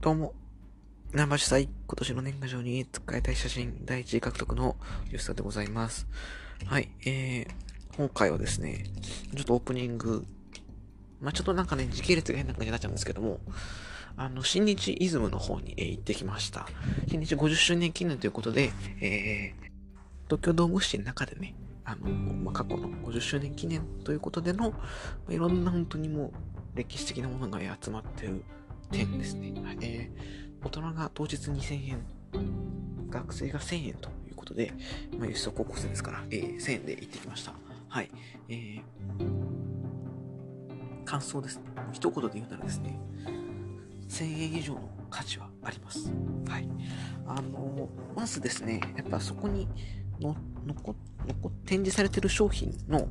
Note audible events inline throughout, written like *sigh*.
どうも、ナンバー主催、今年の年賀状に使いたい写真第1位獲得の吉田でございます。はい、えー、今回はですね、ちょっとオープニング、まあ、ちょっとなんかね、時系列が変な感じになっちゃうんですけども、あの、新日イズムの方に、えー、行ってきました。新日50周年記念ということで、えー、東京ドームシティの中でね、あの、まあ、過去の50周年記念ということでの、まあ、いろんな本当にもう歴史的なものが集まってる点ですね。えー、大人が当日2000円、学生が1000円ということで、まあ、輸送高校生ですから、えー、1000円で行ってきました。はい。えー、感想ですね。一言で言うならですね、1000円以上の価値はあります。はい。あの、まずですね、やっぱそこにの、残、残、展示されてる商品の、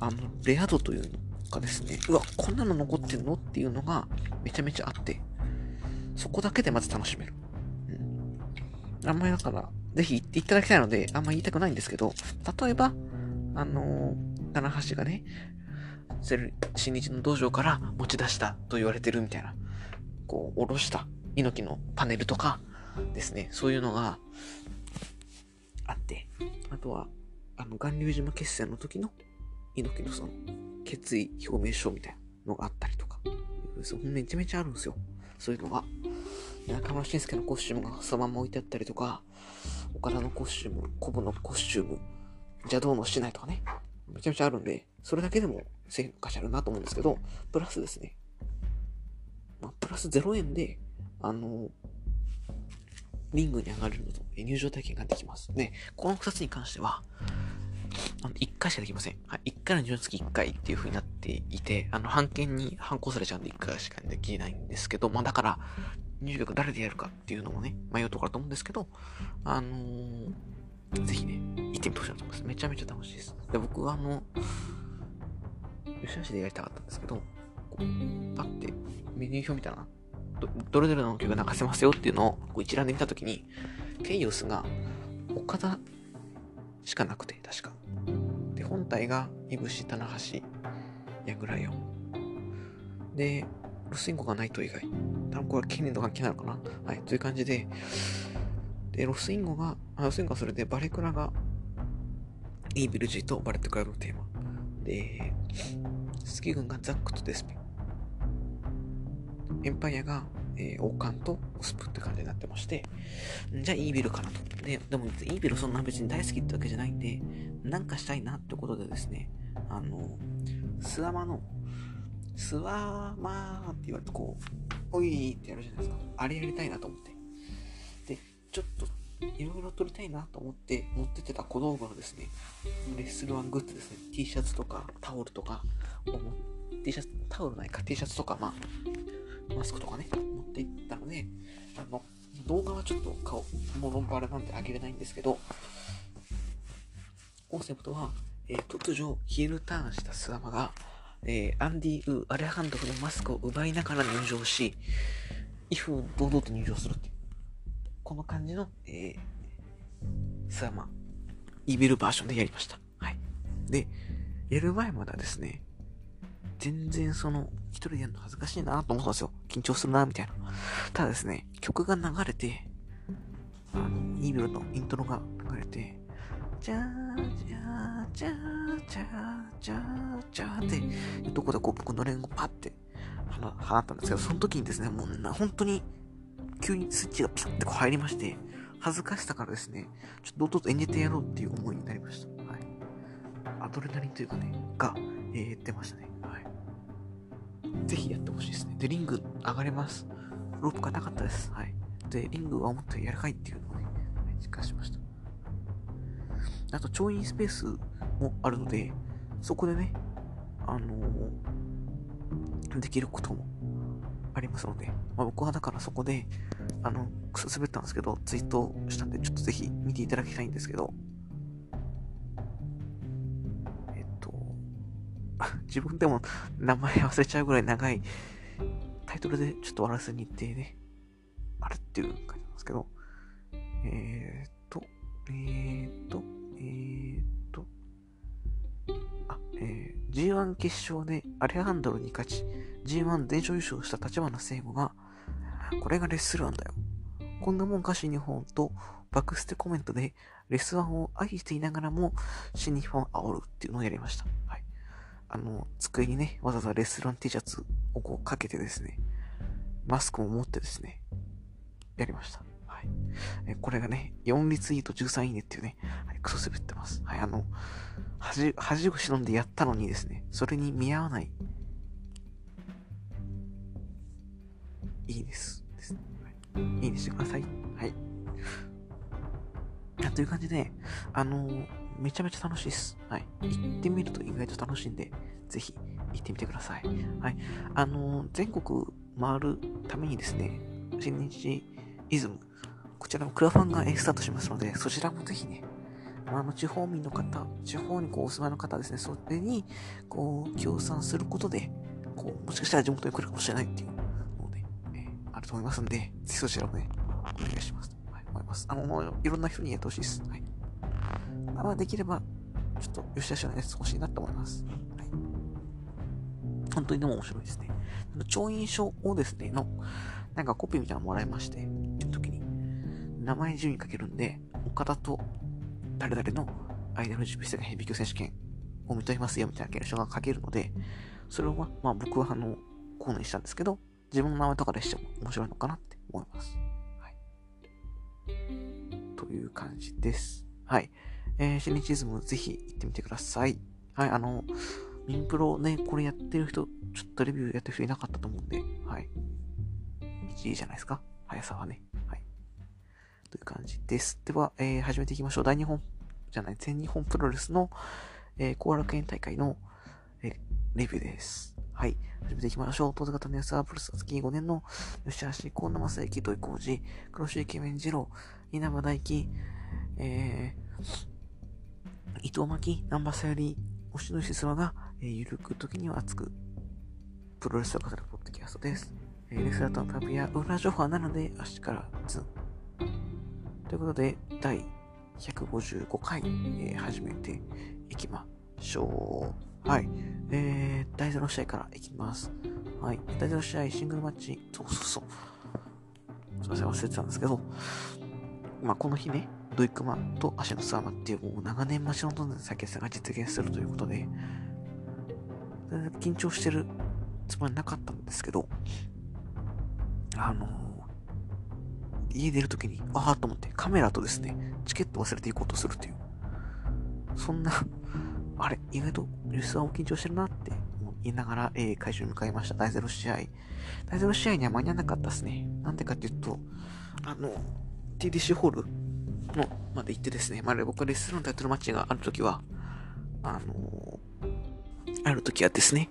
あの、レア度というのがですね、うわ、こんなの残ってんの？っていうのがめちゃめちゃあって、そこだけでまず楽しめる。うん。あんまりだから、ぜひ行っていただきたいので、あんま言いたくないんですけど、例えば、あのー、棚橋がね、新日の道場から持ち出したと言われてるみたいな、こう、おろした猪木のパネルとかですね、そういうのがあって、あとは、あの、巌流島決戦の時の猪木のその、決意表明書みたいなのがあったりとか、めちゃめちゃあるんですよ。そういうのが。中村慎介のコスチュームがそのまま置いてあったりとか、岡田のコスチューム、コブのコスチューム、邪道のしないとかね、めちゃめちゃあるんで、それだけでも1000円かしあるなと思うんですけど、プラスですね、まあ、プラス0円で、あの、リングに上がれるのと入場体験ができます。で、この2つに関しては、あの、1回しかできません。はい、1回の入場付き1回っていう風になっていて、あの、判件に反抗されちゃうんで1回しかできないんですけど、まあだから、入場誰でやるかっていうのもね、迷うところだと思うんですけど、あのー、ぜひね、行ってみてほしいなと思います。めちゃめちゃ楽しいです。で、僕はあの、吉橋でやりたかったんですけど、こう、パッてメニュー表見たら、ど、どれぞれの曲が流せますよっていうのをこう一覧で見たときに、ケイオスが岡田しかなくて、確か。で、本体が、いぶし、棚橋、ヤグライオン。で、ロスインゴがないと以外。多分これは権利の関係なのかな？はい、という感じで、で、ロスインゴが、ロスインゴはそれで、バレクラが、イービル G とバレットクラブのテーマ。で、スキ軍がザックとデスペ。エンパイアが、えー、王冠とスプって感じになってまして、じゃあイービルかなと。で、でもイービルそんな別に大好きってわけじゃないんで、なんかしたいなってことでですね、あの、スワマの、スワマーって言われてこう、おいってやるじゃないですか。あれやりたいなと思って。で、ちょっと、いろいろ撮りたいなと思って持ってってた小道具のですね、レッスルワングッズですね、T シャツとかタオルとか T シャツ、タオルないか、T シャツとか、まあ、マスクとかね、っていったので、あの、動画はちょっと顔、物バレなんであげれないんですけど、コンセプトは、えー、突如ヒールターンしたスワマが、えー、アンディ・ウ・アレハンドフのマスクを奪いながら入場し、威風堂々と入場するっていう、この感じの、えー、スワマ、イビルバージョンでやりました。はい。で、やる前まではですね、全然その、一人でやるの恥ずかしいなと思ったんですよ。緊張するなみたいな。ただですね、曲が流れて、あの、イービルのイントロが流れて、じゃーじゃーじゃーじゃーじゃーじゃーっていうとこでこう僕のレンゴパッて放ったんですけど、その時にですね、もうな、本当に急にスイッチがピシャってこう入りまして、恥ずかしさからですね、ちょっと堂々と演じてやろうっていう思いになりました。はい。アドレナリンというかね、が、えー、出ましたね。ぜひやってほしいですね。で、リング上がれます。ロープがなかったです。はい。で、リングはもっと柔らかいっていうのをね、実感しました。あと、調印スペースもあるので、そこでね、あのー、できることもありますので、まあ、僕はだからそこで、あの、くそ滑ったんですけど、ツイートしたんで、ちょっとぜひ見ていただきたいんですけど、*laughs* 自分でも名前忘れちゃうぐらい長いタイトルでちょっと終わらせに行ってね、あるっていう感じなんですけど、えー、っと、えー、っと、えー、っと、あ、えー、G1 決勝でアレハンドロに勝ち、G1 全勝優勝した立花聖吾が、これがレッスルワンだよ。こんなもんか新日本とバックステコメントでレスワンを愛していながらも新日本を煽るっていうのをやりました。あの、机にね、わざわざレストラン T シャツをこうかけてですね、マスクも持ってですね、やりました。はい。えこれがね、4リツイート13いいねっていうね、はい、クソ滑ってます。はい、あの、恥、恥を忍んでやったのにですね、それに見合わない、いいです。ですね。はい、いいねしてください。はい。という感じで、あのー、めちゃめちゃ楽しいです。はい。行ってみると意外と楽しいんで、ぜひ行ってみてください。はい。あのー、全国回るためにですね、新日イズム、こちらのクラファンがスタートしますので、そちらもぜひね、あの地方民の方、地方にこうお住まいの方ですね、それにこう協賛することで、こうもしかしたら地元に来るかもしれないっていうので、え、あると思いますんで、ぜひそちらもね、お願いします。はい、思います。あの、いろんな人にやってほしいです。はい。まあ、できれば、ちょっと吉田氏のやつ欲しいなと思います。はい。本当にでも面白いですね。調印書をですね、の、なんかコピーみたいなのもらいまして、っていう時に、名前順位書けるんで、岡田と誰々のアイドル準備室がヘビー級選手権を認めますよみたいな現象が書けるので、それは、まあ僕はあの、コーナーにしたんですけど、自分の名前とかでしても面白いのかなって思います。はい。という感じです。はい。えー、シニチズムぜひ行ってみてください。はい、あの、ミンプロね、これやってる人、ちょっとレビューやってる人いなかったと思うんで、はい。1位じゃないですか？速さはね。はい。という感じです。では、えー、始めていきましょう。大日本、じゃない、全日本プロレスの、えー、後楽園大会の、えー、レビューです。はい。始めていきましょう。当然型の安はプロス月5年の吉橋、河野正幸、土井浩二、黒潮イケメン二郎、稲葉大輝、えー、伊藤巻、南波さより、押しのしすわが、えー、ゆるく時には熱く、プロレスを語るポッドキャストです。えー、レスラートの旅や裏情報はなので、足からズン。ということで、第155回、えー、始めていきましょう。はい。えー、第0試合からいきます。はい。第0試合、シングルマッチ、そうそうそう。すいません、忘れてたんですけど、まあ、この日ね、ドイクマと足のスワマっていう長年待ち望んでたさが実現するということで、緊張してるつもりなかったんですけど、あのー、家出るときに、ああと思ってカメラとですね、チケット忘れていこうとするっていう。そんなあれ、意外とリスナーも緊張してるなって言いながら、えー、会場に向かいました。第0試合。第0試合には間に合わなかったですね。なんでかっていうと、あの、TDC ホールのまで行ってですね、まあ、僕がレッストランタイトルマッチがあるときは、あのー、あるときはですね、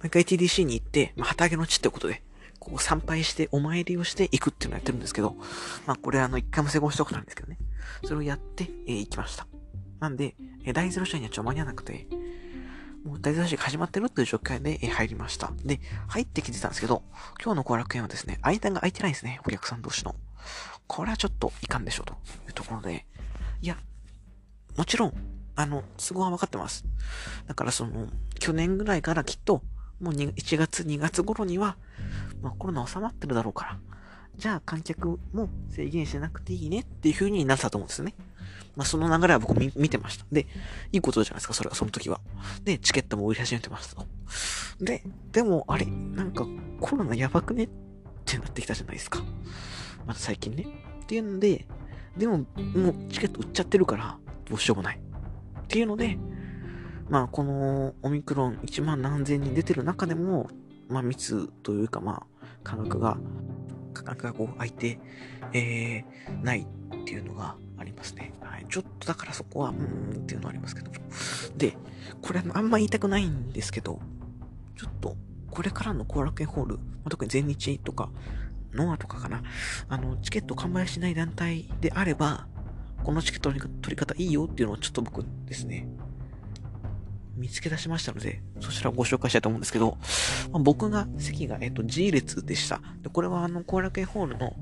毎回 TDC に行って、まあ、旗揚げの地ってことで、こう参拝してお参りをして行くっていうのをやってるんですけど、まあこれあの一回も成功したことないんですけどね。それをやって、えー、行きました。なんで、えー、第0試合にはちょっと間に合わなくて、もう第0試合が始まってるっていう状況で、え、入りました。で、入ってきてたんですけど、今日の後楽園はですね、間が空いてないんですね、お客さん同士の。これはちょっといかんでしょうというところで、いや、もちろん、あの、都合は分かってます。だからその、去年ぐらいからきっと、もう1月、2月頃には、まあ、コロナ収まってるだろうから、じゃあ観客も制限しなくていいねっていう風になったと思うんですよね。まあ、その流れは僕見てました。で、いいことじゃないですか、それは、その時は。で、チケットも売り始めてますと。で、でも、あれ、なんかコロナやばくねってなってきたじゃないですか。また最近ね。っていうので、でも、もうチケット売っちゃってるから、どうしようもない。っていうので、まあ、このオミクロン1万何千人出てる中でも、まあ、密というか、まあ、価格が、価格がこう空いて、えー、ないっていうのがありますね。はい。ちょっとだからそこは、うーんっていうのはありますけど。で、これあんま言いたくないんですけど、ちょっと、これからの後楽園ホール、特に全日とか、ノアとかかな、あの、チケット完売しない団体であれば、このチケットの取り方いいよっていうのをちょっと僕ですね、見つけ出しましたので、そしたらご紹介したいと思うんですけど、まあ、僕が席が、えっと、G 列でした。でこれはあの、後楽園ホールの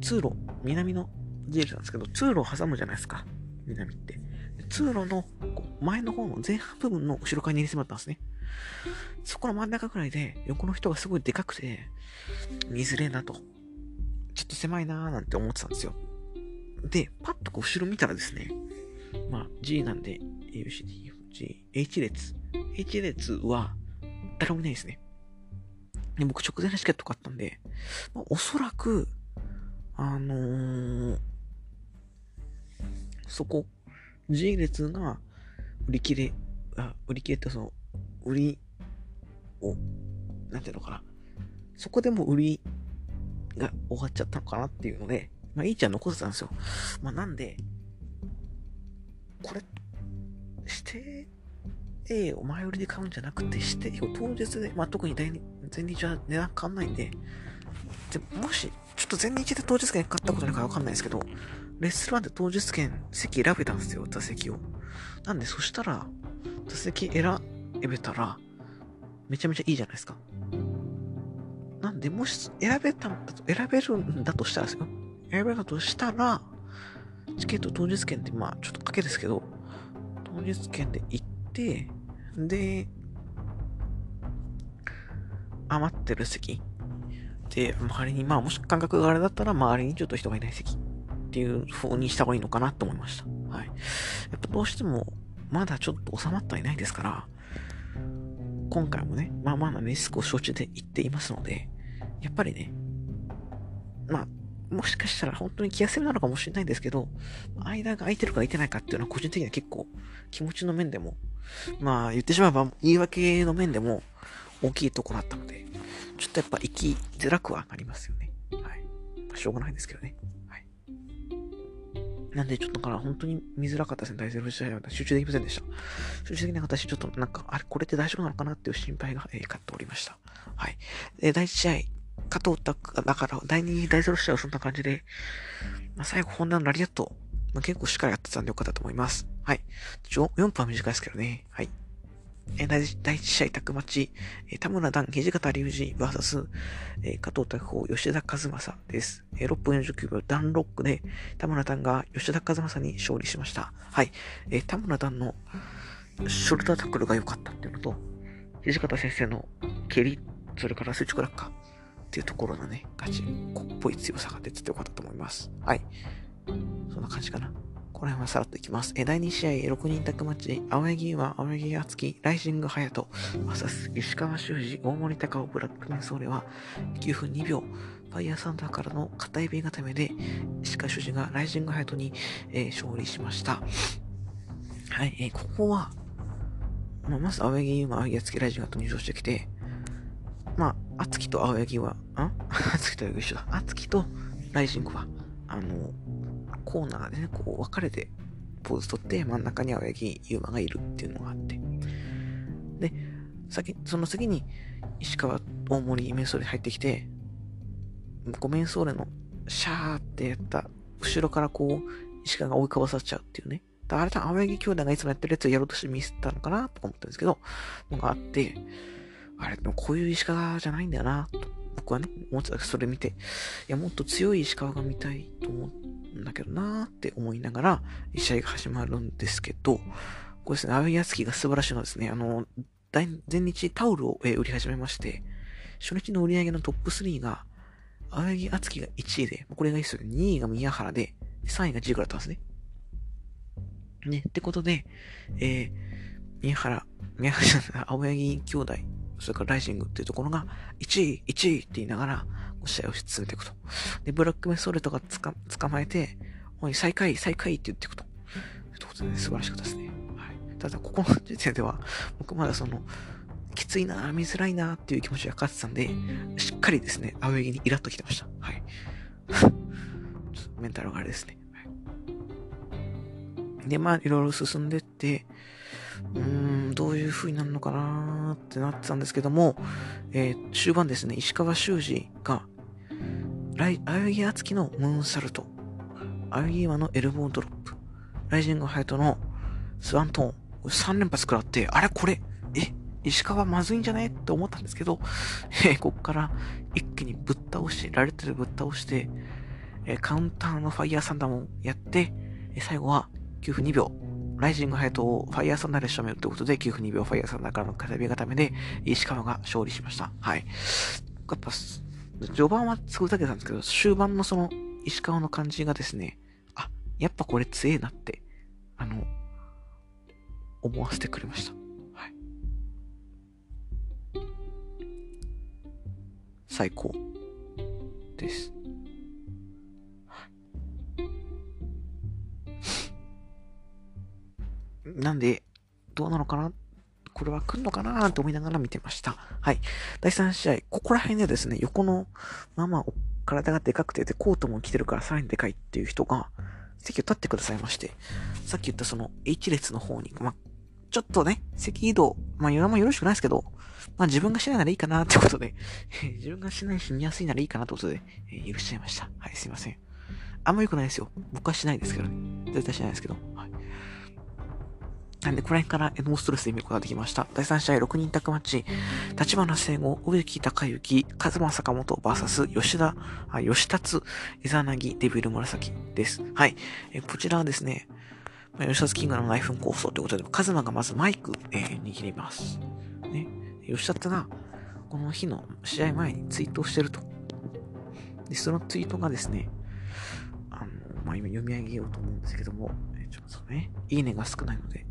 通路、南の G 列なんですけど、通路を挟むじゃないですか。南って。通路の前の方の前半部分の後ろ側に入れてもらったんですね。そこの真ん中くらいで、横の人がすごいでかくて、見づれえなとちょっと狭いなーなんて思ってたんですよ。で、パッとこう後ろ見たらですね、まあ G なんで、ABCDFG、H 列。H 列は誰もいないですね。で僕直前のチケット買ったんで、まあ、おそらく、あのー、そこ、G 列が売り切れ、あ、売り切れってその、売りを、なんていうのかな。そこでも売りが終わっちゃったのかなっていうので、まあ、いいちゃん残ってたんですよ。まあ、なんで、これ、指定 A を前売りで買うんじゃなくて、指定を当日で、まあ、特に前日は値段変わんないんで、でもし、ちょっと前日で当日券買ったことないからわかんないですけど、レッスル1で当日券席選べたんですよ、座席を。なんで、そしたら、座席選べたら、めちゃめちゃいいじゃないですか。なんで、もし選べたんだと、選べるんだとしたらですよ。選べるんだとしたら、チケット当日券って、まあ、ちょっと賭けですけど、当日券で行って、で、余ってる席で、周りに、まあ、もし感覚があれだったら、周りにちょっと人がいない席っていう風にした方がいいのかなと思いました。はい。やっぱどうしても、まだちょっと収まってはいないですから、今回もね、まあまあなリスクを承知で言っていますので、やっぱりね、まあ、もしかしたら本当に気休めなのかもしれないんですけど、間が空いてるか空いてないかっていうのは個人的には結構気持ちの面でも、まあ言ってしまえば言い訳の面でも大きいとこだったので、ちょっとやっぱ生きづらくはなりますよね。はい。まあ、しょうがないんですけどね。はい。なんでちょっとから本当に見づらかったですね。大ゼロ試合は集中できませんでした。集中できなかったし、ちょっとなんか、あれ、これって大丈夫なのかなっていう心配が、えー、勝っておりました。はい。で、第1試合、加藤拓、だから、第2、第0試合はそんな感じで、まあ、最後、ホンダのラリアット、まあ、結構しっかりやってたんでよかったと思います。はい。4分は短いですけどね。はい。え第1試合タクマチ、え田村段、土方隆二 VS、え加藤拓法、吉田和正です。え6分49秒ダンロックで田村段が吉田和正に勝利しました。はい。え田村段のショルダータックルが良かったっていうのと、土方先生の蹴り、それから垂直落下っていうところのね、ガチンコっぽい強さが出ててよかったと思います。はい。そんな感じかな。この辺はさらっといきます。え第2試合、6人タッグマッチ、青柳は青柳敦樹、ライジング隼人、マサス、石川修司、大森隆夫、ブラックメンソーレは9分2秒、ファイヤーサンダーからの片指固めで、石川修司がライジング隼人に、えー、勝利しました。はい、えー、ここは、まあ、まず青柳優馬、青柳敦樹、ライジング隼人入場してきて、まあ、敦樹と青柳は、あ？*laughs* 敦樹と青柳一緒だ。敦樹とライジングは、あの、コーナーでね、こう分かれてポーズ取って真ん中に青柳優馬がいるっていうのがあって。で、先、その次に石川大森メンソーレ入ってきて、ごメンソーレのシャーってやった後ろからこう石川が追いかわさせちゃうっていうね。だあれだ、青柳兄弟がいつもやってるやつをやろうとしてミスったのかなとか思ったんですけど、のがあって、あれ、でもこういう石川じゃないんだよな、と僕はね、思ってたそれ見て、いや、もっと強い石川が見たいと思うんだけどなーって思いながら、試合が始まるんですけど、これですね、青柳月が素晴らしいのはですね、あの、前日タオルを、売り始めまして、初日の売り上げのトップ3が、青柳敦樹が1位で、これがいいですよね。2位が宮原で、3位がジグだったんですね。ね、ってことで、えー、宮原、宮原じゃない、青柳兄弟それからライジングっていうところが、1位、1位って言いながら、試合を進めていくと。で、ブラックメストレートがつか捕まえて、おい、最下位、最下位って言っていくと。ということで、ね、素晴らしかったですね。はい。ただ、ここの時点では、僕まだその、きついな見づらいなっていう気持ちが勝ってたんで、しっかりですね、青柳にイラッときてました。はい。*laughs* ちょっとメンタルがあれですね。はい、で、まあ、いろいろ進んでって、うーん、どういう風になるのかなってなってたんですけども、えー、終盤ですね、石川修司が、ライ、青柳敦樹のムーンサルト、青柳岩のエルボードロップ、ライジング HAYATOのスワントーン、3連発食らって、あれこれ、え石川まずいんじゃねって思ったんですけど、えー、こっから一気にぶっ倒し、ラリアットでぶっ倒して、えー、カウンターのファイヤーサンダーもやって、えー、最後は9分2秒、ライジング HAYATOをファイヤーサンダーで仕留めるということで、9分2秒ファイヤーサンダーからの片エビ固めで、石川が勝利しました。はい。やっぱ、序盤はすごいだけなんですけど、終盤のその石川の感じがですね、あ、やっぱこれ強えなって、あの、思わせてくれました。はい。最高です。なんで、どうなのかな？これは来んのかな？と思いながら見てました。はい。第3試合、ここら辺でですね、横の、まあまあ、体がでかくて、で、コートも着てるからさらにでかいっていう人が、席を立ってくださいまして、さっき言ったその H 列の方に、まあ、ちょっとね、席移動、まあ、余もよろしくないですけど、まあ、自分がしないならいいかなってことで、*laughs* 自分がしないし見やすいならいいかなってことで、えー、許しちゃいました。はい、すいません。あんま良くないですよ。僕はしないですけどね。絶対しないですけど。はい。なんで、この辺からノーストレスで見ることができました。第3試合6人宅マッチ、立花聖吾、植木隆之、和馬坂本 VS 吉田、あ吉達、イザナギ、デビル紫です。はい。えこちらはですね、まあ、吉達キングの内紛構想ということで、カズマがまずマイク、えー、握ります。ね。吉達が、この日の試合前にツイートをしてると。で、そのツイートがですね、あの、まあ、今読み上げようと思うんですけども、えちょっとね、いいねが少ないので、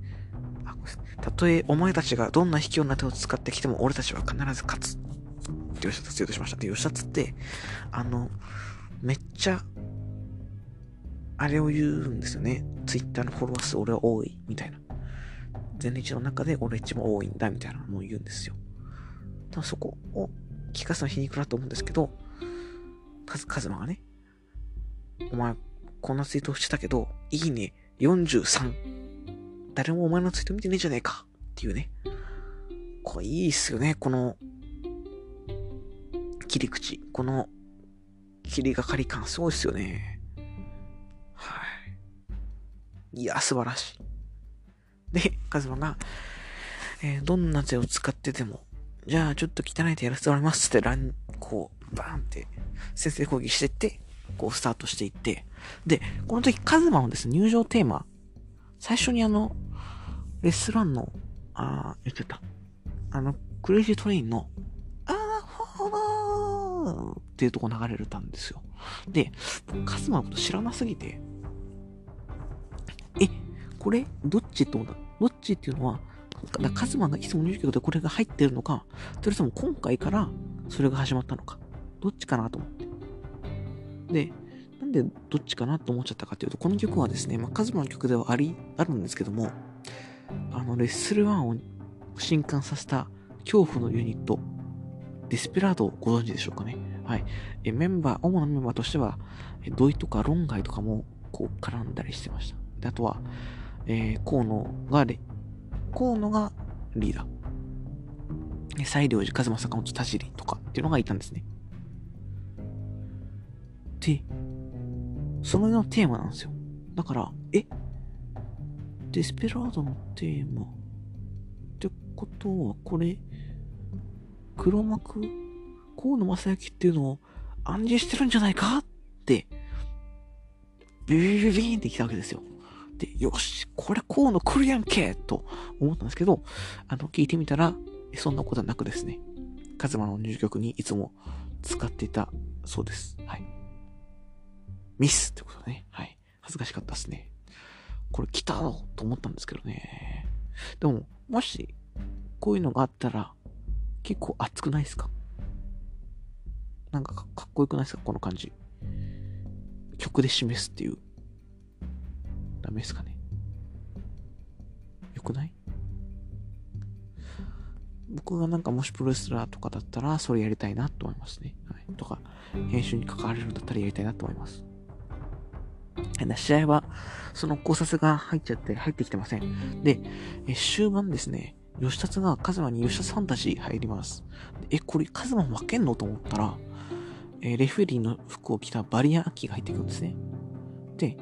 たとえお前たちがどんな卑怯な手を使ってきても俺たちは必ず勝つ。って吉田強としました。で、吉田つって、あの、めっちゃ、あれを言うんですよね。ツイッターのフォロワー数俺は多い、みたいな。全日の中で俺一番多いんだ、みたいなのを言うんですよ。多分そこを聞かすのは皮肉だと思うんですけど、カズ、カズマがね、お前、こんなツイートしてたけど、いいね43誰もお前のツイート見てねえじゃねえかっていうね。これいいっすよね、この切り口。この切りがかり感すごいっすよね。はい。いや、素晴らしい。で、カズマが、えー、どんな手を使ってても、じゃあちょっと汚い手やらせてもらいますって、ラン、こう、バーンって先制攻撃してって、こうスタートしていって、で、この時カズマのですね、入場テーマ、最初にあの、レストランの、あ言ってた。あの、クレイジートレインの、あーほーっていうとこ流れるたんですよ。で、カズマのこと知らなすぎて、え、これ、どっちって思った？どっちっていうのは、カズマがいつも入曲でこれが入ってるのか、それとも今回からそれが始まったのか、どっちかなと思って。で、なんでどっちかなと思っちゃったかっていうと、この曲はですね、まあ、カズマの曲ではあり、あるんですけども、あの、レッスル1を震撼させた恐怖のユニット、ディスペラードをご存知でしょうかね。はい。えメンバー、主なメンバーとしては、土井とか論外とかも、こう、絡んだりしてました。で、あとは、えー、河野がレ、河野がリーダー。西良寺、和馬坂本田尻とかっていうのがいたんですね。で、そののテーマなんですよ。だから、えデスペラードのテーマってことは、これ、黒幕河野正幸っていうのを暗示してるんじゃないか？って、ビビビビーンって来たわけですよ。で、よし、これ河野来るやんけと思ったんですけど、あの、聞いてみたら、そんなことはなくですね、カズマの入局にいつも使っていたそうです。はい。ミスってことね。はい。恥ずかしかったですね。これ来たと思ったんですけどね。でも、もし、こういうのがあったら、結構熱くないですか？なんかかっこよくないですか？この感じ。曲で示すっていう。ダメですかね？よくない？僕がなんかもしプロレスラーとかだったら、それやりたいなと思いますね。はい。とか、編集に関われるんだったらやりたいなと思います。試合は、その考察が入っちゃって入ってきてません。で、え終盤ですね、吉達がカズマに吉達ファンタジー入ります。え、これカズマ負けんのと思ったら、えレフェリーの服を着たバリアンキが入ってくるんですね。で、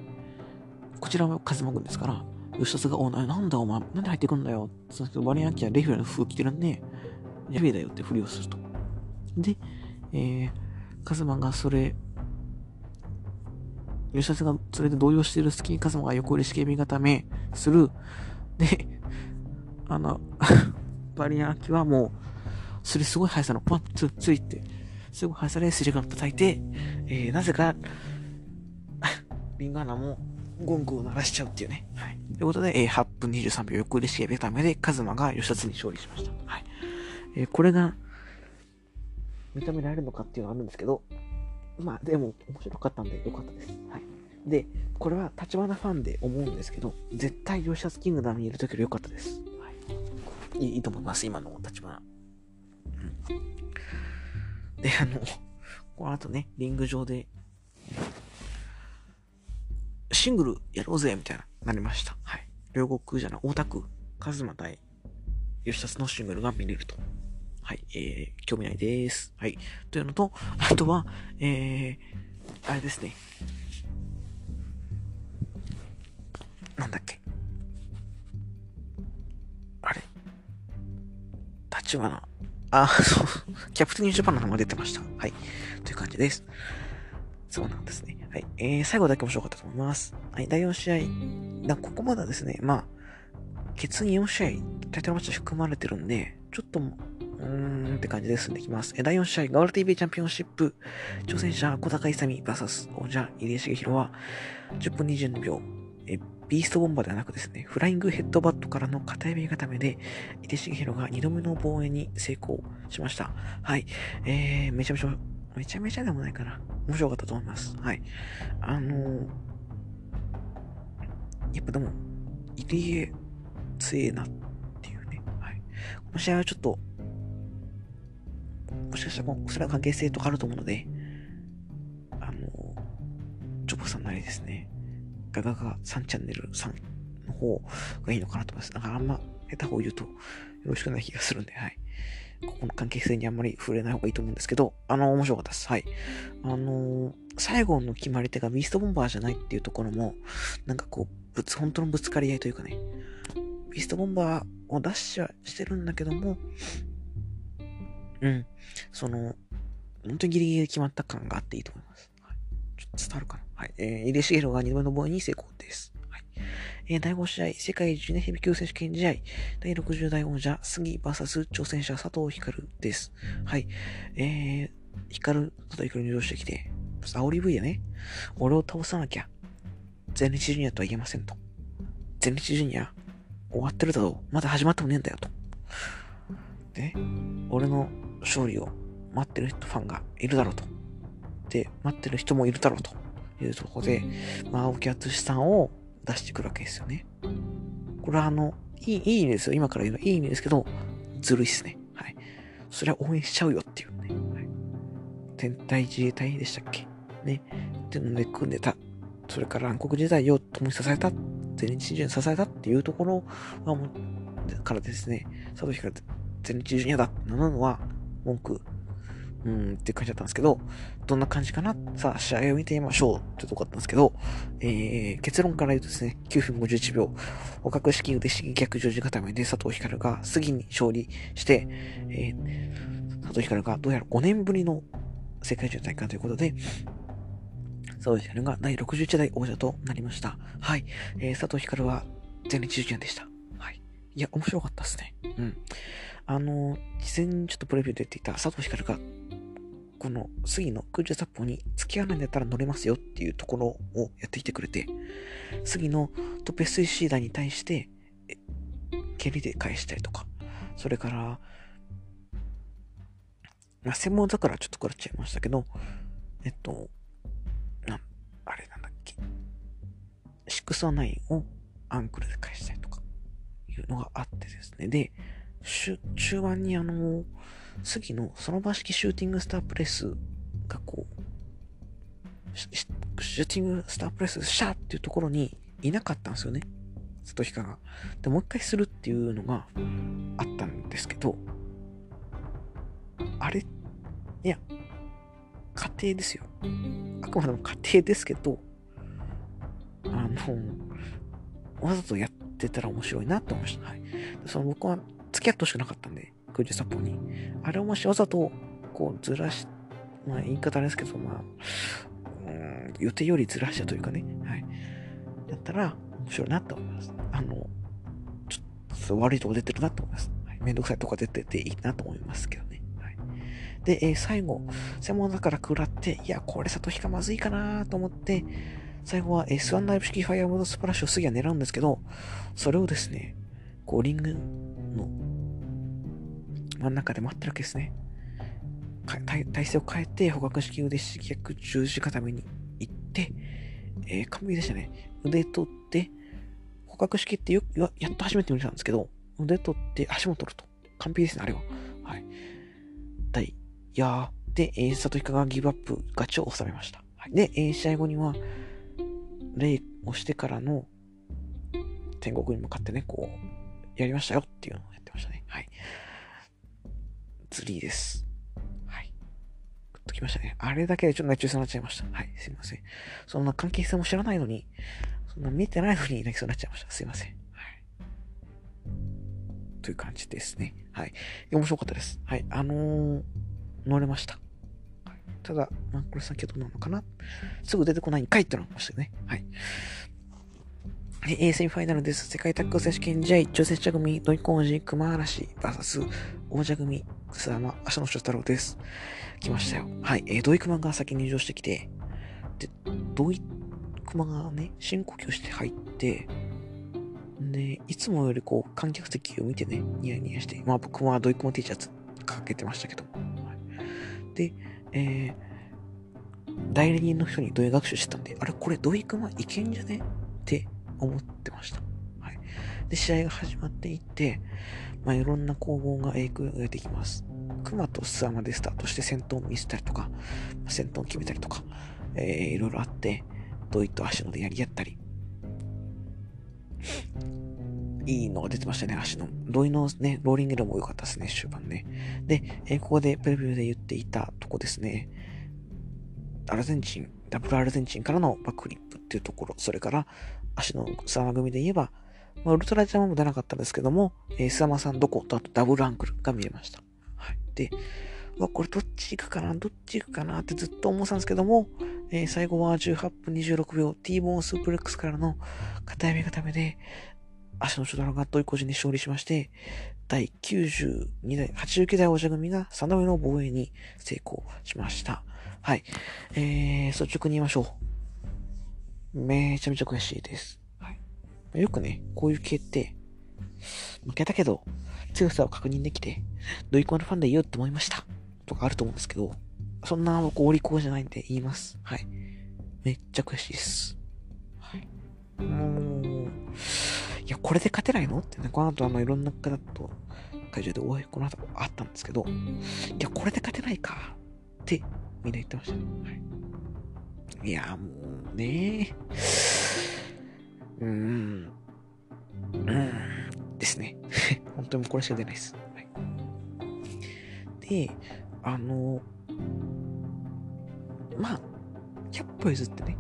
こちらはカズマ軍ですから、吉達が、お、なんだお前、なんで入ってくんだよ。そのバリアンキはレフェリーの服を着てるんで、レフェリーだよってふりをすると。で、えー、カズマがそれ吉田さんがそれで動揺している隙にカズマが横入りし警備固めする。で、あの、*laughs* バリアンキはもう、それすごい速さのパンツついて、すぐ外され、スリガン叩いて、えー、なぜか、*laughs* リンガーナもゴングを鳴らしちゃうっていうね。はい。ということで、えー、8分23秒横入れ式ベタめで、カズマが吉田に勝利しました。はい。えー、これが、認められるのかっていうのはあるんですけど、まあ、でも、面白かったんでよかったです。はい。で、これは立花ファンで思うんですけど、絶対吉田キングダムにいるときより良かったです。はい。いいと思います、今の立花。うん。で、あの、この後ね、リング上で、シングルやろうぜみたいな、なりました。はい。両国じゃない、大田区、カズマ対吉田のシングルが見れると。はい。えー、興味ないです。はい。というのと、あとは、えー、あれですね。なんだっけ。あれ。立花。あ、そう。キャプテンニュージャパンの名前出てました。はい。という感じです。そうなんですね。はい。えー、最後だけ面白かったと思います。はい。第4試合。だここまではですね、まあ、決に4試合、タイトルマッチ含まれてるんで、ちょっと、うーんって感じで進んでいきます。え第4試合、ガオル TV チャンピオンシップ、挑戦者小高勇 VS 王者入江茂弘は、10分22秒、えビーストボンバーではなくですね、フライングヘッドバットからの片指固めで、井出茂弘が2度目の防衛に成功しました。はい。えー、めちゃめちゃめちゃめちゃでもないかな。面白かったと思います。はい。あのー、やっぱでも、入江強えなっていうね。はい。この試合はちょっと、もしかしたらそれは関係性とかあると思うので、あの、チョップさんなりですね、ガガガ3チャンネル3の方がいいのかなと思います。なんかあんま下手方言うとよろしくない気がするんで、はい。ここの関係性にあんまり触れない方がいいと思うんですけど、あの、面白かったです。はい。あのー、最後の決まり手がビーストボンバーじゃないっていうところも、なんかこう、ぶつ、本当のぶつかり合いというかね、ビーストボンバーを出しはしてるんだけども、うん、その、本当にギリギリで決まった感があっていいと思います。はい、ちょっと伝わるかな。はい。えー、入江茂弘が2度目の防衛に成功です。はいえー、第5試合、世界ジュネヘビ級選手権試合、第60代王者、杉 VS 挑戦者、佐藤光です。はい。えー、光、佐藤光入場してきて、煽り V やね。俺を倒さなきゃ、全日ジュニアとは言えませんと。全日ジュニア、終わってるだろう。まだ始まってもねえんだよと。で、俺の勝利を待ってるファンがいるだろうと。で、待ってる人もいるだろうというところで、まあ、青木敦さんを出してくるわけですよね。これはあの、いい、いい意味ですよ。今から言うのはいい意味ですけど、ずるいっすね。はい。それは応援しちゃうよっていうね。はい。天体自衛隊でしたっけ？ね。っていうので組んでた。それから暗黒時代を共に支えた。全日中に支えたっていうところはもう、からですね、佐藤光全日ジュニアだって名乗るのは文句うんって感じだったんですけど、どんな感じかな？さあ、試合を見てみましょうってとこだったんですけど、えー、結論から言うとですね、9分51秒、捕獲式腕式逆十字固めで佐藤光が次に勝利して、えー、佐藤光がどうやら5年ぶりの世界中大会ということで、佐藤光が第61代王者となりました。はい。えー、佐藤光は全日ジュニアでした。はい。いや、面白かったですね。うん。あの、事前にちょっとプレビューで言っていた佐藤光がこの杉の空中殺法に付き合わないんだったら乗れますよっていうところをやってきてくれて、杉のトップ SEC 台に対して、蹴りで返したりとか、それから、まあ、専門だからちょっと食らっちゃいましたけど、えっと、な、あれなんだっけ、609をアンクルで返したりとか、いうのがあってですね。で、中盤にあの、次のその場式シューティングスタープレスがこう、シューティングスタープレスシャーっていうところにいなかったんですよね。佐藤光が。で、もう一回するっていうのがあったんですけど、あれ、いや、家庭ですよ。あくまでも家庭ですけど、あの、わざとやってたら面白いなって思いました。はい。その僕は付き合ってほしくなかったんで、空中サポに。あれをもしわざと、こう、ずらし、まあ、言い方あれですけど、まあ、うん、予定よりずらしたというかね、はい。だったら、面白いなと思います。あの、ちょっと悪いとこ出てるなと思います。はい、めんどくさいとこ出てていいなと思いますけどね。はい。で、えー、最後、専門だから食らって、いや、これ里引かまずいかなと思って、最後は S1 ライブ式ファイアボードスプラッシュを次は狙うんですけど、それをですね、こう、リングの真ん中で待ってるわけですね。体勢を変えて、捕獲式腕式逆十字固めに行って、えー、完璧でしたね。腕取って、捕獲式ってよやっと初めて見たんですけど、腕取って足も取ると。完璧ですね、あれは。はい。第、いやー、で、えー、里彦がギブアップ勝ちを収めました。はい、で、えー、試合後には、レイをしてからの天国に向かってね、こう、やりましたよっていうのをやってましたね。はい。ツリーです。はい。グッときましたね。あれだけでちょっと熱中症になっちゃいました。はい。すいません。そんな関係性も知らないのに、そんな見てないのに泣きそうになっちゃいました。すいません。はい。という感じですね。はい。面白かったです。はい。あのー、乗れました。ただ、まあ、これ先ほどなのかなすぐ出てこないんかいってのがましたよね。はい。で、セミファイナルです。世界タッグ選手権試合、女性者組、ドイコンジ、熊嵐、バーサス、王者組、草山、足野翔太郎です。来ましたよ。はい。えー、ドイクマが先に入場してきて、で、ドイクマがね、深呼吸して入って、で、いつもよりこう、観客席を見てね、ニヤニヤして、まあ僕はドイクマ T シャツかけてましたけど、はい、で、えー、代理人の人に土井学習してたんで、あれこれ土井くんはいけんじゃね？って思ってました。はい。で、試合が始まっていって、まあ、いろんな攻防が影響が出てきます。熊とスアマでスタートして戦闘を見せたりとか、戦闘を決めたりとか、えー、いろいろあって、土井と足野でやり合ったり、いいのが出てましたね、足の。土井のね、ローリングでも良かったですね、終盤ね。で、えー、ここでプレビューで言っていたとこですね。アルゼンチン、ダブルアルゼンチンからのバックフリップっていうところ、それから足のサマ組で言えば、まあ、ウルトラジャマも出なかったんですけども、えー、スアマさんどことあとダブルアンクルが見えました。はい。で、わ、これどっち行くかな？どっち行くかなってずっと思ったんですけども、えー、最後は18分26秒、T ボーンスープレックスからの片指固めで、足のショドラがトイコジに勝利しまして、第92代、89代王者組が3度目の防衛に成功しました。はい。えー、率直に言いましょう。めちゃめちゃ悔しいです。よくね、こういう系って、負けたけど、強さを確認できて、ドイコのファンで言うって思いました。とかあると思うんですけど、そんな僕、お利口じゃないんで言います。はい。めっちゃ悔しいです。はい。もう、いや、これで勝てないの？ってね、この後あの、いろんな方と会場でお会い、この後あったんですけど、いや、これで勝てないかってみんな言ってました。はい。いや、もうねうーん。うーん。ですね。*laughs* 本当にこれしか出ないです。はい、で、あの、まあ、100歩譲ってね。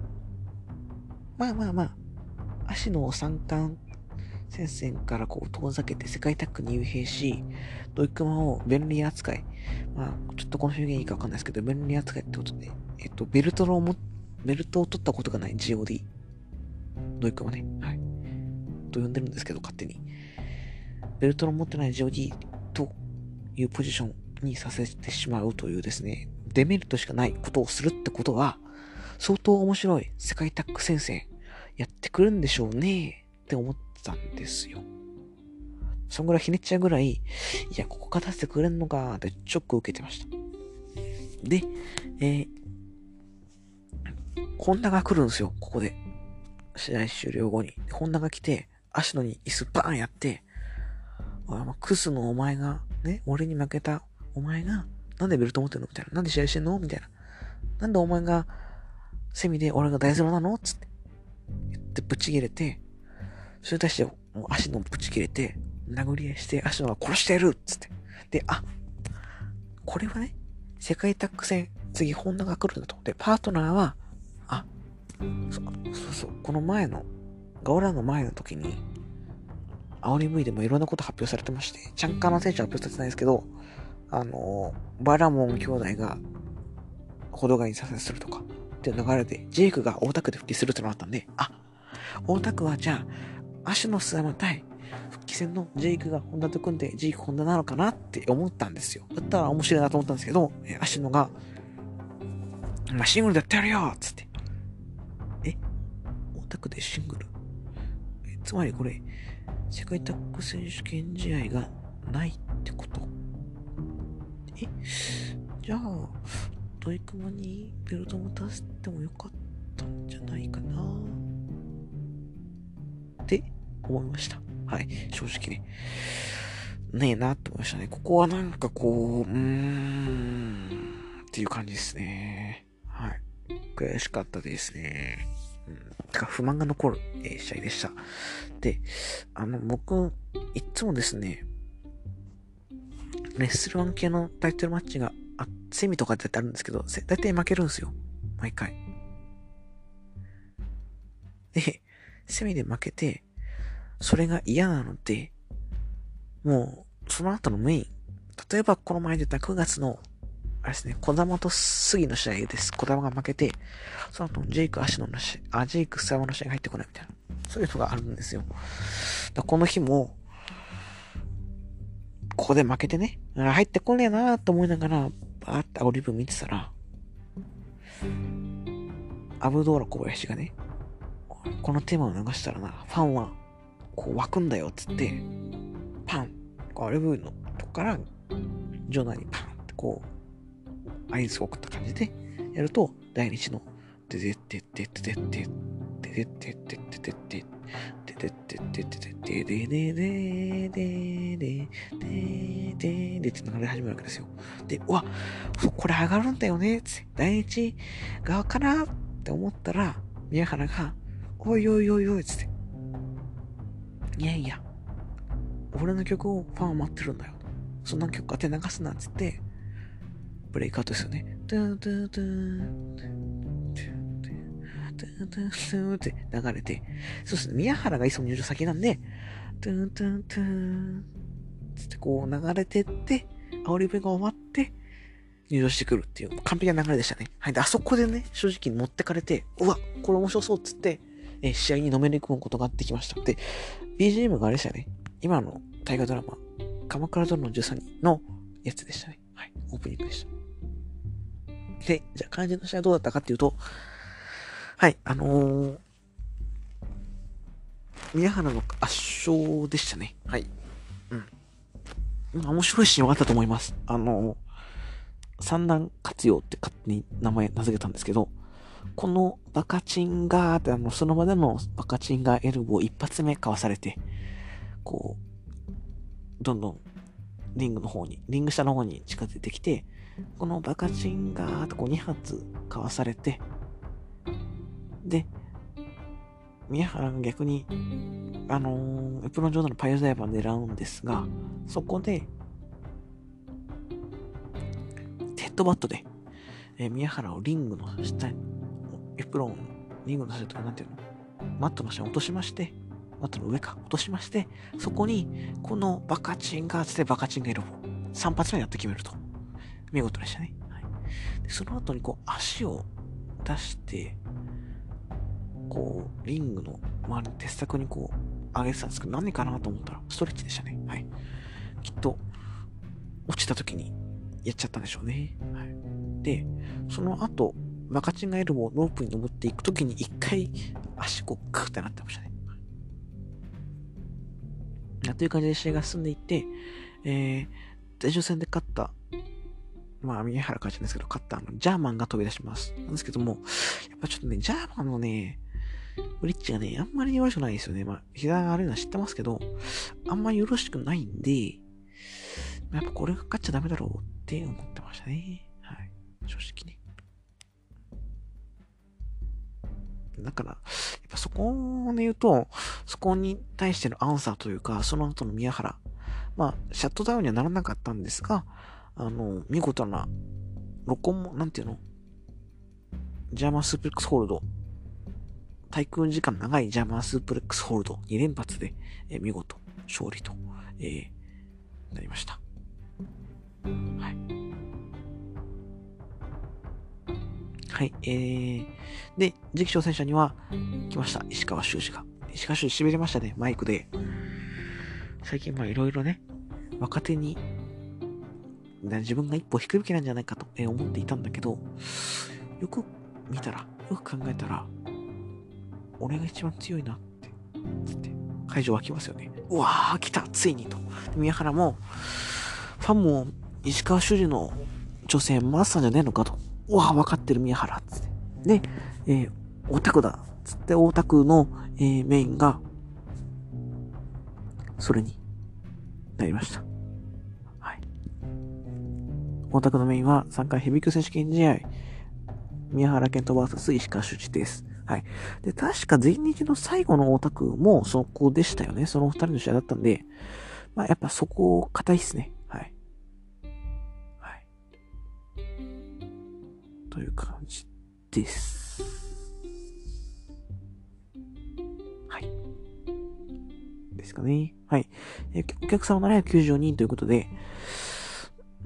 まあまあまあ、足の三冠戦線からこう遠ざけて世界タッグに幽閉し、ドイクマを便利扱い。まあ、ちょっとこの表現いいかわかんないですけど、便利扱いってことで、えっと、ベルトのも、ベルトを取ったことがない GOD。ドイクマね。はい。と呼んでるんですけど、勝手に。ベルトの持ってない GOD というポジションにさせてしまうというですね、デメリットしかないことをするってことは、相当面白い世界タッグ戦線やってくるんでしょうねって思ってたんですよ。そんぐらいひねっちゃうぐらい、いや、ここ勝たせてくれんのかってショックを受けてました。で、えー、ホンダが来るんですよ、ここで。試合終了後に。ホンダが来て、足野に椅子バーンやって、あクスのお前が、ね、俺に負けたお前が、なんでベルト持ってんのみたいな。なんで試合してんのみたいな。なんでお前が、セミで俺が大ゼロなのつって。言ってぶち切れて、それに対して、もう足のぶち切れて、殴り合いして、足のが殺してやるつって。で、あ、これはね、世界タッグ戦、次、ホンダが来るんだと。で、パートナーは、そうそうそう、この前の、ガオランの前の時に、煽り V でもいろんなこと発表されてまして、チャンカーの選手は発表されてないですけど、あの、バラモン兄弟が、ほどがいに左折するとか、っていう流れで、ジェイクが大田区で復帰するってのがあったんで、あ、大田区はじゃあ、足のスアマ対復帰戦のジェイクがホンダと組んで、ジェイクホンダなのかなって思ったんですよ。だったら面白いなと思ったんですけど、えー、アシノが、ま、シングルでやってやるよつって。えオタクでシングルつまりこれ、世界タッグ選手権試合がないってこと？え？じゃあ、トイクマにベルトも出してもよかったんじゃないかな？って思いました。はい、正直ね。ねえなって思いましたね。ここはなんかこう、うーん、っていう感じですね。はい。悔しかったですね。うん。てか、不満が残る、えー、試合でした。で、あの、僕、いつもですね、レッスル1系のタイトルマッチが、あ、セミとかってあるんですけど、大体負けるんですよ。毎回。で、セミで負けて、それが嫌なので、もう、その後のメイン。例えば、この前出た9月の、あれですね、小玉と杉の試合です。小玉が負けて、その後、ジェイク・アシノの試合、あ、ジェイク・スワマの試合が入ってこないみたいな。そういうのがあるんですよ。だこの日も、ここで負けてね、入ってこねえなーと思いながら、バーってオリブ見てたら、アブドーラ小林がね、このテーマを流したらな、ファンはこう湧くんだよっつって、パン、こうアルブのとこから、ジョナにパンってこう、合図を送った感じでやると、第日の、ででってってってってって、ででってってってってって、ででってってってって、でででででででででって流れ始めるわけですよ。で、うわ、これ上がるんだよねって、第一側かなって思ったら、宮原が、おいおいおいおいっつって、いやいや、俺の曲をファンは待ってるんだよ。そんな曲当て流すなっつって、ブレイクアウトですよね。トゥントゥントゥン、トゥントゥントゥン、って流れて、そうですね、宮原がいつも入場先なんで、トゥントゥントゥン、つってこう流れてって、煽り笛が終わって、入場してくるっていう完璧な流れでしたね。はい。で、あそこでね、正直持ってかれて、うわ、これ面白そうっつって、え試合にのめり込むことができました。で、BGM があれでしたね。今の大河ドラマ、鎌倉殿の13人のやつでしたね。はい。オープニングでした。で、じゃあ肝心の試合どうだったかっていうと、はい、あのー、宮原の圧勝でしたね。はい。うん。面白いシーンはあったと思います。あのー、三段活用って勝手に名前名付けたんですけど、このバカチンガーってあの、その場でのバカチンガーエルボー一発目かわされて、こう、どんどんリングの方に、リング下の方に近づいてきて、このバカチンガーとこう2発かわされて、で、宮原が逆に、あのー、エプロン上でのパイオダイバー狙うんですが、そこで、ヘッドバットで、えー、宮原をリングの下にエプロン、リングの下とかなんていうの？マットの下に落としまして、マットの上か、落としまして、そこに、このバカチンがつってバカチンがいる、3発目やって決めると。見事でしたね。はい、でその後にこう、足を出して、こう、リングの周りの鉄柵にこう、上げてたんですけど、何かなと思ったら、ストレッチでしたね。はい。きっと、落ちた時にやっちゃったんでしょうね。はい。で、その後、マカチンガエルボーロープに登っていくときに一回足こうクってなってましたね。という感じで試合が進んでいって、えー、前哨戦で勝った、まあ、宮原会長ですけど、勝ったあの、ジャーマンが飛び出します。なんですけども、やっぱちょっとね、ジャーマンのね、ブリッジがね、あんまりよろしくないですよね。まあ、膝が悪いのは知ってますけど、あんまりよろしくないんで、やっぱこれが勝っちゃダメだろうって思ってましたね。はい。正直ね。だから、やっぱそこで言うと、そこに対してのアンサーというか、その後の宮原。まあ、シャットダウンにはならなかったんですが、あの、見事な、録音も、なんていうの？ジャーマンスープレックスホールド。対空時間長いジャーマンスープレックスホールド2連発で、えー、見事勝利と、えー、なりました。はい。はい、えー、で、次期挑戦者には来ました。石川修司が。石川修司痺れましたね、マイクで。最近まあいろいろね、若手に、自分が一歩引くべきなんじゃないかと思っていたんだけど、よく見たら、よく考えたら、俺が一番強いなって、つって、会場湧きますよね。うわー、来たついにと。宮原も、ファンも石川修司の女性マスターじゃねえのかと。うわー、分かってる宮原、つって。で、えー、オタクだ、つってオタクの、えー、メインが、それになりました。はい。オタクのメインは3回ヘビー級選手権試合、宮原健人 VS 石川修司です。はい。で、確か前日の最後のオタクもそこでしたよね。その二人の試合だったんで、まあやっぱそこ、硬いっすね。はい。はい。という感じです。はい。ですかね。はい。えお客さんは790人ということで、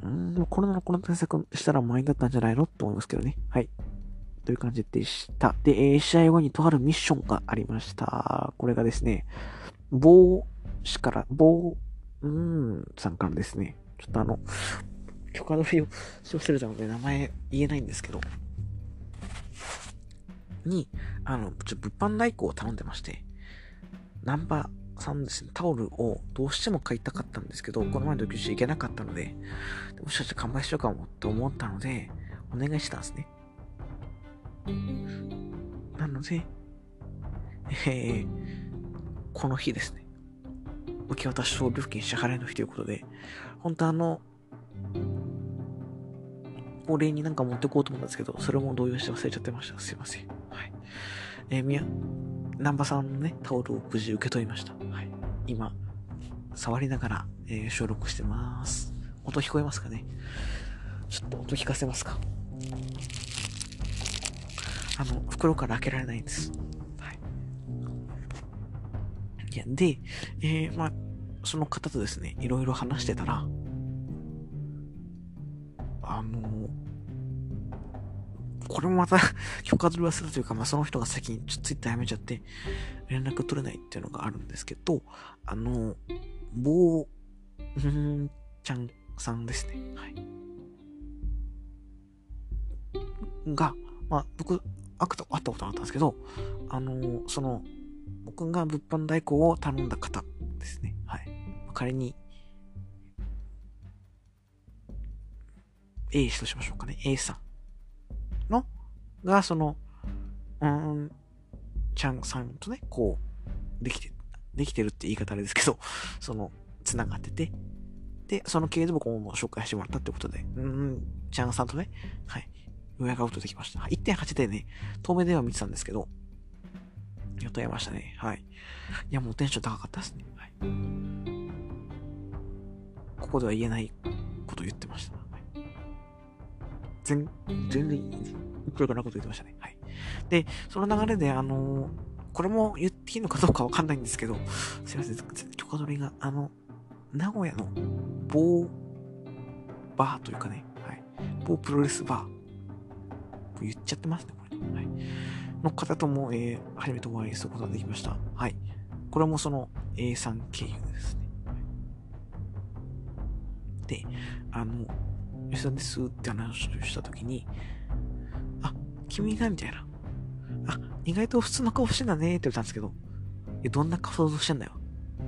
うん、コロナのコロナ対策したら前だったんじゃないのと思いますけどね。はい。という感じでした。で、えー、試合後にとあるミッションがありました。これがですね、棒師から、棒、うん、さんからですね、ちょっとあの、許可取りをし忘れたので名前言えないんですけど、に、あの、ちょ物販代行を頼んでまして、ナンバーさんですね、タオルをどうしても買いたかったんですけど、この前の時行けなかったので、もしかして完売しようかもって思ったので、お願いしたんですね。なので、えー、この日ですね、受け渡し総料金支払いの日ということで、本当あの、お礼になんか持ってこうと思ったんですけど、それも動揺して忘れちゃってました。すいません。はい。えー、みや、南波さんのね、タオルを無事受け取りました。はい。今、触りながら、えー、収録してます。音聞こえますかね？ちょっと音聞かせますか？あの、袋から開けられないんです。はい。いや、で、えー、まあ、その方とですね、いろいろ話してたら、あの、これもまた *laughs* 許可取り忘れというか、まあ、その人が先にちょっとツイッターやめちゃって、連絡取れないっていうのがあるんですけど、あの、棒、んちゃんさんですね。はい。が、まあ、僕、会ったことがあったんですけど、あの、その、僕が物販代行を頼んだ方ですね。はい。仮に、A 氏としましょうかね。A さんの、が、その、うん、ちゃんさんとね、こう、できて、できてるって言い方あれですけど、*laughs* その、繋がってて、で、その経営で僕も紹介してもらったってことで、うん、ちゃんさんとね、はい、予約アウトできました。1.8でね、遠目では見てたんですけど、予定ましたね。はい。いや、もうテンション高かったですね。はい。ここでは言えないこと言ってました。全、全然、いくらかなこと言ってましたね。はい。で、その流れで、あの、これも言っていいのかどうかわかんないんですけど、すいません、許可取りが、あの、名古屋の某バーというかね、はい、某プロレスバー言っちゃってますね、これね。はい。の方とも、えー、初めてお会いすることができました。はい。これもその A さん経由ですね。で、あの、吉田ですって話をしたときに、あ、君が？みたいな。あ、意外と普通の顔してんだねって言ったんですけど、え、どんな顔想像してんだよ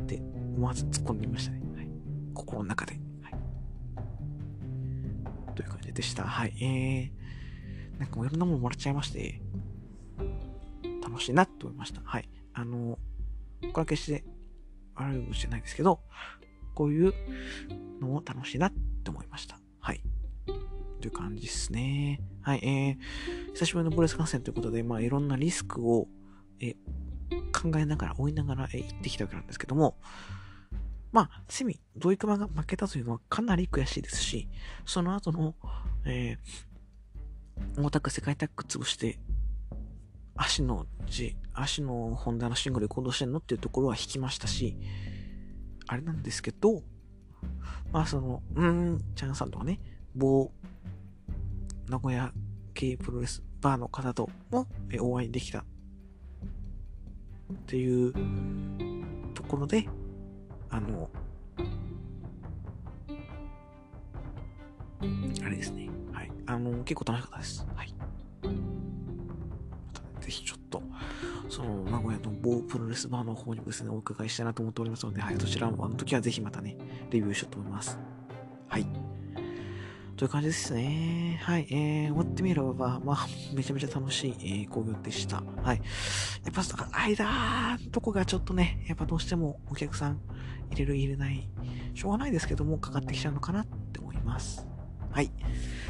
って思わず突っ込んでみましたね。はい。心の中で。はい。という感じでした。はい。えー、なんかもういろんなものもらっちゃいまして、楽しいなって思いました。はい。あの、これは決して悪いことじゃないですけど、こういうのも楽しいなって思いました。という感じですね。はい。えー、久しぶりのブレス感染ということで、まあいろんなリスクを、え考えながら、追いながら、え行ってきたわけなんですけども、まあ、セミ、ドイクマが負けたというのはかなり悔しいですし、その後の、えー、大田区世界タッグ潰して、足の字、足のホンダのシングルで行動してんのっていうところは引きましたし、あれなんですけど、まあその、うーん、チャンさんとかね、某、名古屋系プロレスバーの方ともお会いできたっていうところで、あの、あれですね。はい。あの、結構楽しかったです。はい。ぜひちょっと、その、名古屋の某プロレスバーの方にもですね、お伺いしたいなと思っておりますので、はい、そちらも、あの時はぜひまたね、レビューしようと思います。はい。という感じですね。はい。えー、終わってみれば、まあ、めちゃめちゃ楽しい、えー、工業でした。はい。やっぱ、間、とこがちょっとね、やっぱどうしてもお客さん入れる入れない、しょうがないですけども、かかってきちゃうのかなって思います。はい。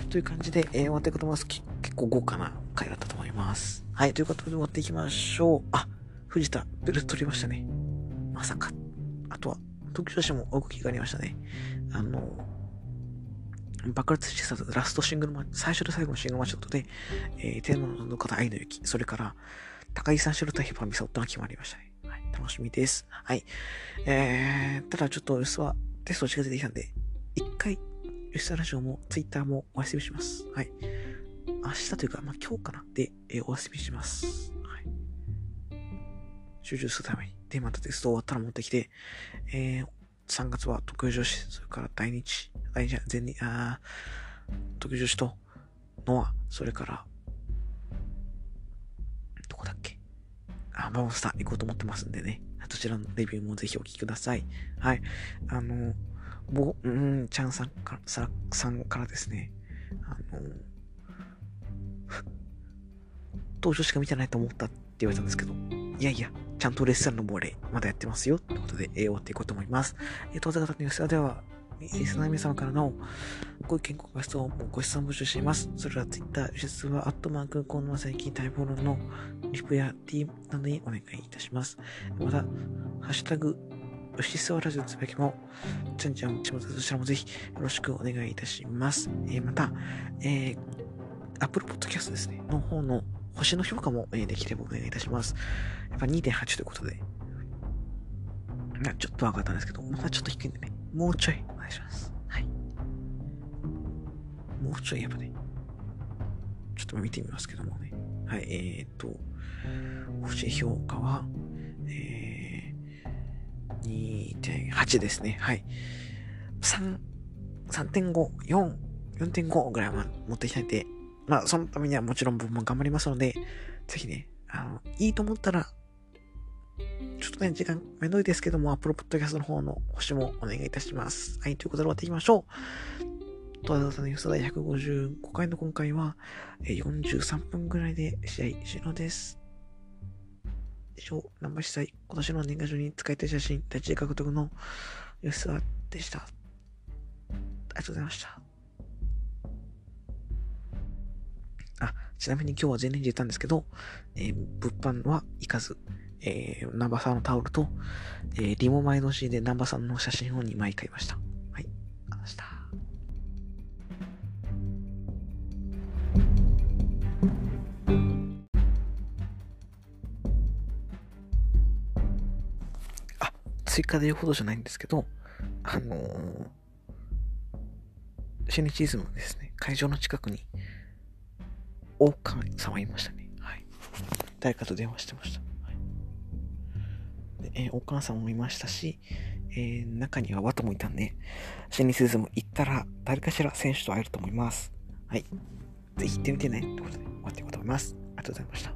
という感じで、えー、終わっていくと思います。結構豪華な回だったと思います。はい。ということで終わっていきましょう。あ、藤田、ベルト取りましたね。まさか。あとは、東京市も動きがありましたね。あの、爆発してたラストシングルマッチ、最初で最後のシングルマッチということで、えー、天皇の方愛の雪、それから、高井さんシルタヒファミサオとが決まりましたね。はい、楽しみです。はい。えー、ただちょっと、薄はテスト近づいてきたんで、一回、吉田ラジオも、ツイッターもお休みします。はい。明日というか、まあ、今日かなで、えー、お休みします。はい。集中するために。で、またテスト終わったら持ってきて、えー、3月は特女子、それから大日、大日、全日、あ特女子と、ノア、それから、どこだっけ？あ、バモンスター行こうと思ってますんでね。そちらのレビューもぜひお聞きください。はい。あの、ぼ、うん、ちゃんさんから、ささんからですね、あの、*laughs* 登場しか見てないと思ったって言われたんですけど、いやいや、ちゃんとレッスンの亡霊、まだやってますよ。ということで、えー、終わっていこうと思います。えー、当然方の吉田では、リスナー皆様からのご意見、ご質問、ご質問募集しています。それは Twitter、実は、アットマーク、コンマ最近待望のリプや D などにお願いいたします。また、ハッシュタグ、牛スワラジオつぶやきも、ちゃんちゃん、ちまたそちらもぜひよろしくお願いいたします。えー、また、えー、Apple Podcast ですね、の方の星の評価も、えできればお願いいたします。やっぱ2.8ということで、ちょっと上がったんですけど、またちょっと低いんでね、もうちょいお願いします。はい。もうちょいやっぱね、ちょっと見てみますけどもね。はい、えー、っと、星評価は、えー、2.8ですね。はい。3、3.5、4、4.5ぐらいは持っていきたいんで、まあ、そのためにはもちろん僕も頑張りますので、ぜひね、あの、いいと思ったら、ちょっとね、時間めんどいですけども、Apple Podcast の方の星もお願いいたします。はい、ということで終わっていきましょう。とわざわざの予想第155回の今回は、43分ぐらいで試合終了です。以上、ナンバー司祭、今年の年賀状に使いたい写真、第一獲得の吉沢でした。ありがとうございました。あ、ちなみに今日は前年で言ったんですけど、えー、物販は行かず、えー、ナンバさんのタオルと、えー、リモ前のシーでナンバさんの写真を2枚買いました。はい、ありした。あ、追加で言うほどじゃないんですけど、あのー、シネチズムですね、会場の近くに、おかみさまいましたね。はい。誰かと電話してました。はい、でえー、お母さんもいましたし、えー、中にはワトもいたんで、心理スズも行ったら、誰かしら選手と会えると思います。はい。ぜひ行ってみてね。ということで、終わっていこうと思います。ありがとうございました。